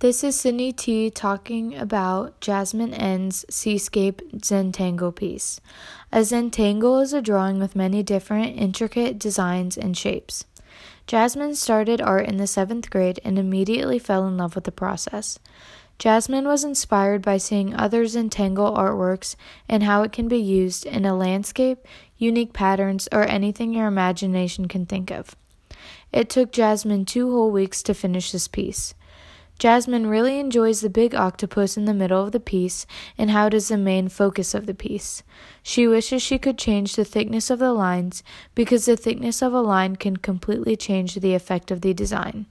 This is Sydney T talking about Jasmine N's Seascape Zentangle piece. A Zentangle is a drawing with many different intricate designs and shapes. Jasmine started art in the seventh grade and immediately fell in love with the process. Jasmine was inspired by seeing other Zentangle artworks and how it can be used in a landscape, unique patterns, or anything your imagination can think of. It took Jasmine two whole weeks to finish this piece. Jasmine really enjoys the big octopus in the middle of the piece and how it is the main focus of the piece. She wishes she could change the thickness of the lines because the thickness of a line can completely change the effect of the design.